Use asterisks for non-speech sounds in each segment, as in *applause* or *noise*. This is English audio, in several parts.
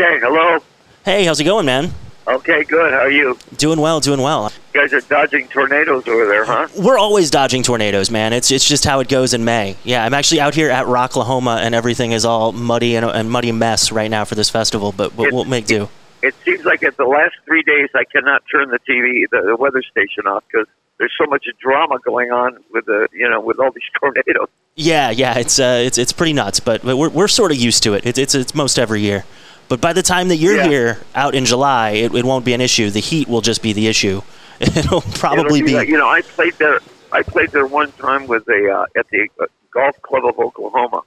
Okay, hello. Hey, how's it going, man? Okay, good. How are you? Doing well, doing well. You guys are dodging tornadoes over there, huh? We're always dodging tornadoes, man. It's it's just how it goes in May. Yeah, I'm actually out here at Rocklahoma, and everything is all muddy and a muddy mess right now for this festival. But, but we'll make do. It seems like at the last three days I cannot turn the TV, the, the weather station off because there's so much drama going on with the, you know, with all these *laughs* tornadoes. Yeah, yeah, it's uh, it's it's pretty nuts, but, but we're we're sort of used to it. It's it's it's most every year. But by the time that you're Yeah. here out in July, it, it won't be an issue. The heat will just be the issue. *laughs* It'll probably It'll be. like- you know, I played there. I played there one time with a uh, at the uh, golf club of Oklahoma,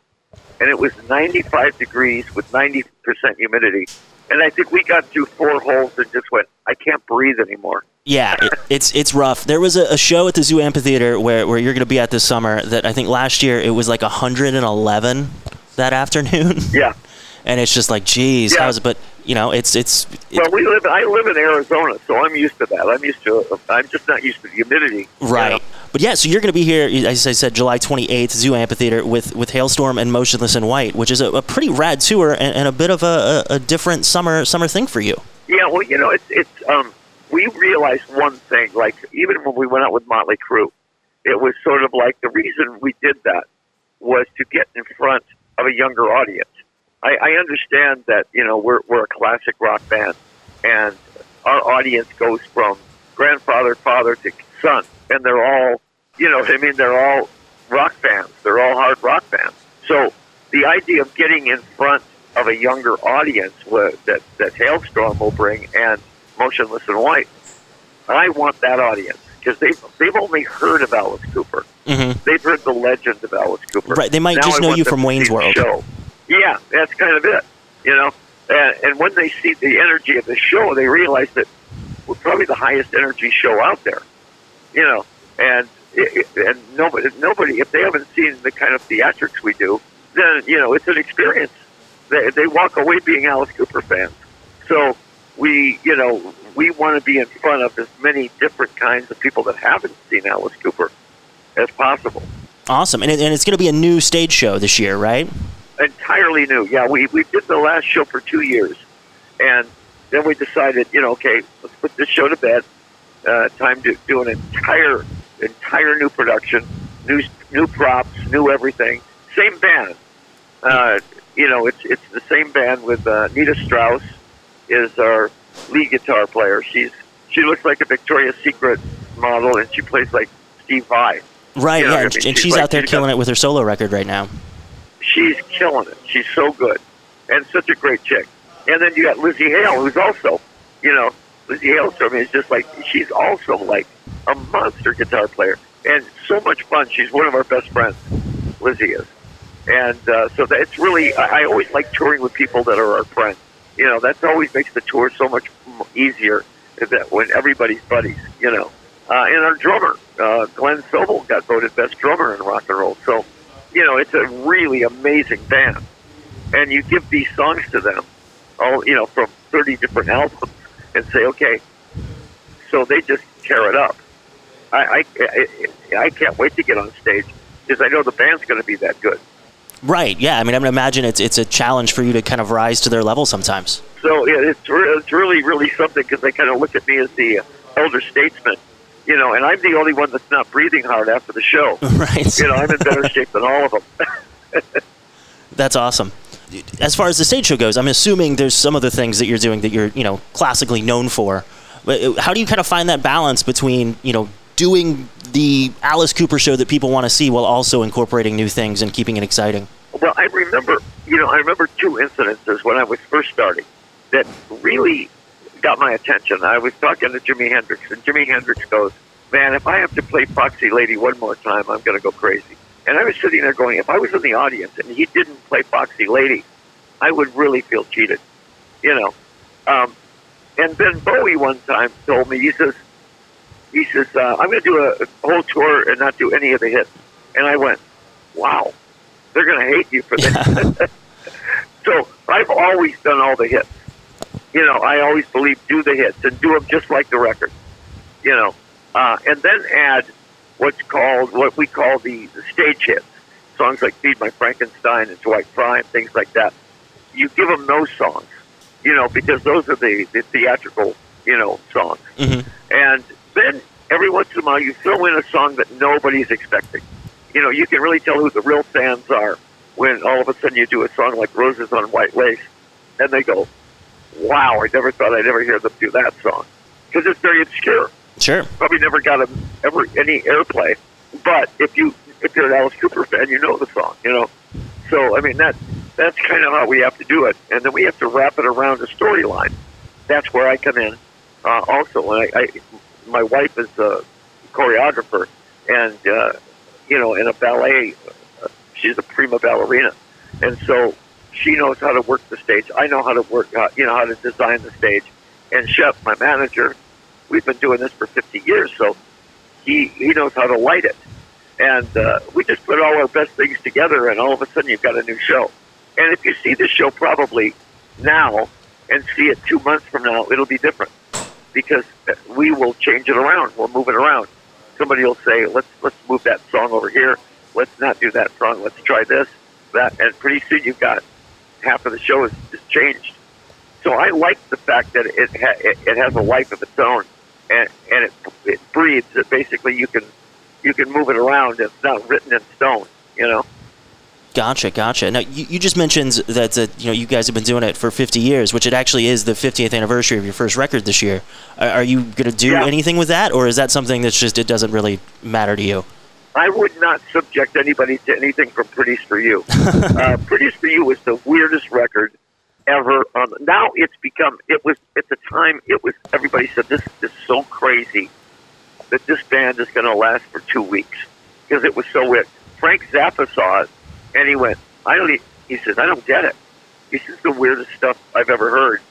and it was 95 degrees with 90 percent humidity. And I think we got through four holes and just went, I can't breathe anymore. Yeah, it, *laughs* it's it's rough. There was a, a show at the Zoo Amphitheater where, where you're going to be at this summer that I think last year it was like 111 that afternoon, Yeah. *laughs* and it's just like, geez, Yeah. how's it? But you know, it's it's it, Well, we live. I live in Arizona, so I'm used to that. I'm used to. I'm just not used to the humidity. you right. know? But yeah, so you're going to be here, as I said, July 28th, Zoo Amphitheater with with Halestorm and Motionless in White, which is a, a pretty rad tour and, and a bit of a, a, a different summer summer thing for you. Yeah. Well, you know, it's it's. Um, we realized one thing. Like even when we went out with Motley Crue, it was sort of like the reason we did that was to get in front of a younger audience. I, I understand that you know we're we're a classic rock band, and our audience goes from grandfather, father to son, and they're all you know I mean they're all rock fans. They're all hard rock fans. So the idea of getting in front of a younger audience that that Halestorm will bring and Motionless in White, I want that audience because they've they've only heard of Alice Cooper. hmm They've heard the legend of Alice Cooper. Right, they might Now just I know you from Wayne's World. Show. Yeah, that's kind of it. You know, and, and when they see the energy of the show, they realize that we're probably the highest energy show out there. You know, and it, it- and nobody nobody if they haven't seen the kind of theatrics we do, then you know it's an experience. They they walk away being Alice Cooper fans. So we you know we want to be in front of as many different kinds of people that haven't seen Alice Cooper as possible. Awesome, and, it, and it's going to be a new stage show this year, right? Entirely new. Yeah, we we did the last show for two years, and then we decided, you know, okay, let's put this show to bed. Uh, time to do an entire entire new production, new new props, new everything. Same band. Uh, you know, it's it's the same band with uh, Nita Strauss is our lead guitar player. She's she looks like a Victoria's Secret model, and she plays like Steve Vai. Right, You know, yeah, I and, mean, and she's she's like- out there killing it with her solo record right now. She's killing it. She's so good and such a great chick. And then you got Lzzy Hale, who's also, you know, Lzzy Hale to me is just like she's also like a monster guitar player and so much fun. She's one of our best friends, Lzzy is, and uh, so that it's really. I, I always like touring with people that are our friends. You know, that's always makes the tour so much easier that when everybody's buddies. You know, uh, and our drummer, uh, Glen Sobel, got voted best drummer in rock and roll. So you know, it's a really amazing band. And you give these songs to them, all you know, from thirty different albums, and say, okay, so they just tear it up. I I, I, I can't wait to get on stage because I know the band's going to be that good. Right, yeah. I mean, I'm gonna imagine it's it's a challenge for you to kind of rise to their level sometimes. So yeah, it's re- it's really really something because they kind of look at me as the elder statesman, you know, and I'm the only one that's not breathing hard after the show. *laughs* right. You know, I'm in better shape than all of them. *laughs* That's awesome. As far as the stage show goes, I'm assuming there's some other things that you're doing that you're, you know, classically known for. But uh, how do you kind of find that balance between, you know, doing the Alice Cooper show that people want to see while also incorporating new things and keeping it exciting? Well, I remember, you know, I remember two incidences when I was first starting that really got my attention. I was talking to Jimi Hendrix, and Jimi Hendrix goes, "Man, if I have to play Foxy Lady one more time, I'm going to go crazy." And I was sitting there going, "If I was in the audience and he didn't play Foxy Lady, I would really feel cheated," you know. Um, and then Bowie one time told me, he says, "He says uh, I'm going to do a, a whole tour and not do any of the hits," and I went, "Wow." they're going to hate you for that. *laughs* so I've always done all the hits. You know, I always believe do the hits and do them just like the record. You know, uh, and then add what's called what we call the, the stage hits, songs like "Feed My Frankenstein" and "Dwight Prime," things like that. You give them those songs, you know, because those are the, the theatrical, you know, songs. Mhm. And then every once in a while, you throw in a song that nobody's expecting. You know, you can really tell who the real fans are when all of a sudden you do a song like "Roses on White Lace," and they go, "Wow, I never thought I'd ever hear them do that song," because it's very obscure Sure. probably never got a, ever any airplay. But if you if you're an Alice Cooper fan, you know the song, you know. So I mean that that's kind of how we have to do it, and then we have to wrap it around a storyline. That's where I come in. Uh, also, and I, I my wife is a choreographer, and uh, you know, in a ballet, uh, she's a prima ballerina, and so she knows how to work the stage. I know how to work, uh, you know, how to design the stage. And Shep, my manager, we've been doing this for 50 years, so he he knows how to light it. And uh, we just put all our best things together, and all of a sudden you've got a new show. And if you see the show probably now and see it two months from now, it'll be different because we will change it around. We'll move it around. Somebody will say, "Let's let's move that song over here. Let's not do that song. Let's try this, that." And pretty soon you've got half of the show is, is changed. So I like the fact that it ha- it, it has a life of its own, and and it it breathes. That basically you can you can move it around. It's not written in stone. You know. Gotcha, gotcha. Now you, you just mentioned that uh, you know you guys have been doing it for 50 years, which it actually is the 50th anniversary of your first record this year. Are, are you going to do Yeah. anything with that, or is that something that's just it doesn't really matter to you? I would not subject anybody to anything from Pretties for You. *laughs* uh, Pretties for You was the weirdest record ever. Um, now it's become. It was at the time. It was. Everybody said this is so crazy that this band is going to last for two weeks because it was so weird. Frank Zappa saw it and he went. I don't. He says I don't get it. He says the weirdest stuff I've ever heard.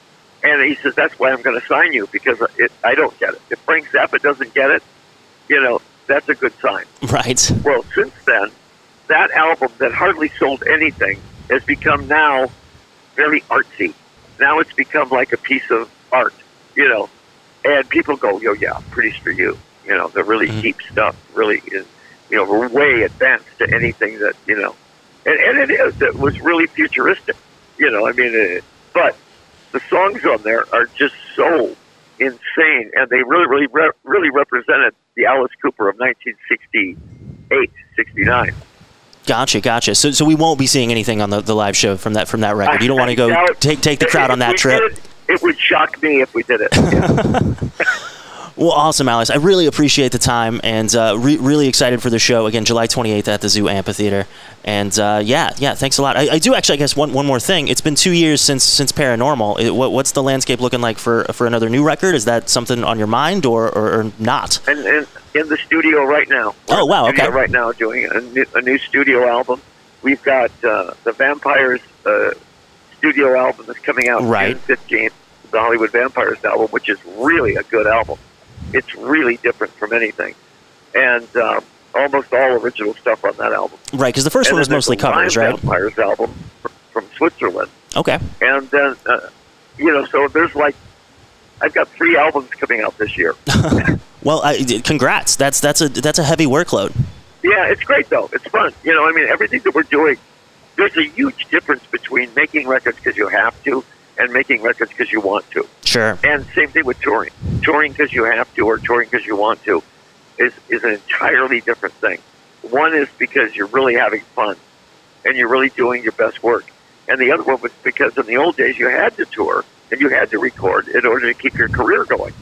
And he says that's why I'm going to sign you because it, I don't get it. If Frank Zappa doesn't get it, you know that's a good sign. Right. Well, since then, that album that hardly sold anything has become now very artsy. Now it's become like a piece of art, you know. And people go, "Yo, yeah, pretty for you." You know, the really Mhm. deep stuff really is, you know, we're way advanced to anything that you know, and and it is. It was really futuristic, you know. I mean, it, but the songs on there are just so insane, and they really, really, re- really represented the Alice Cooper of 1968, 69. Gotcha, gotcha. So, so we won't be seeing anything on the, the live show from that from that record. You don't want to go doubt- take take the *laughs* crowd on that trip. did, it would shock me if we did it. Yeah. *laughs* Well, awesome, Alice. I really appreciate the time and uh, re- really excited for the show again, July 28th at the Zoo Amphitheater. And uh, yeah, yeah, thanks a lot. I, I do actually, I guess, one, one more thing. It's been two years since since Paranormal. It, what, what's the landscape looking like for for another new record? Is that something on your mind or, or, or not? and, and in the studio right now. We're Oh, wow, okay. Right now, doing a new, a new studio album. We've got uh, the Vampires uh, studio album that's coming out Right. June fifteenth. The Hollywood Vampires album, which is really a good album. It's really different from anything, and um, almost all original stuff on that album. Right, because the first and one was mostly covers, right? Vampires album from Switzerland. Okay. And then, uh, you know, so there's like, I've got three albums coming out this year. *laughs* Well, I, congrats. That's that's a that's a heavy workload. Yeah, it's great though. It's fun. You know, I mean, everything that we're doing, there's a huge difference between making records because you have to and making records because you want to. Sure. And same thing with touring. Touring because you have to or touring because you want to is, is an entirely different thing. One is because you're really having fun and you're really doing your best work. And the other one was because in the old days you had to tour and you had to record in order to keep your career going.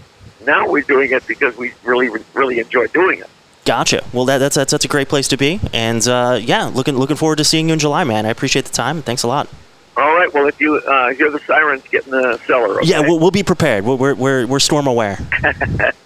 Now we're doing it because we really, really enjoy doing it. Gotcha. Well, that, that's, that's that's a great place to be, and uh, yeah, looking looking forward to seeing you in July, man. I appreciate the time. Thanks a lot. All right. Well, if you uh, hear the sirens, get in the cellar. Okay? Yeah, we'll, we'll be prepared. We're we're we're, we're storm aware. *laughs*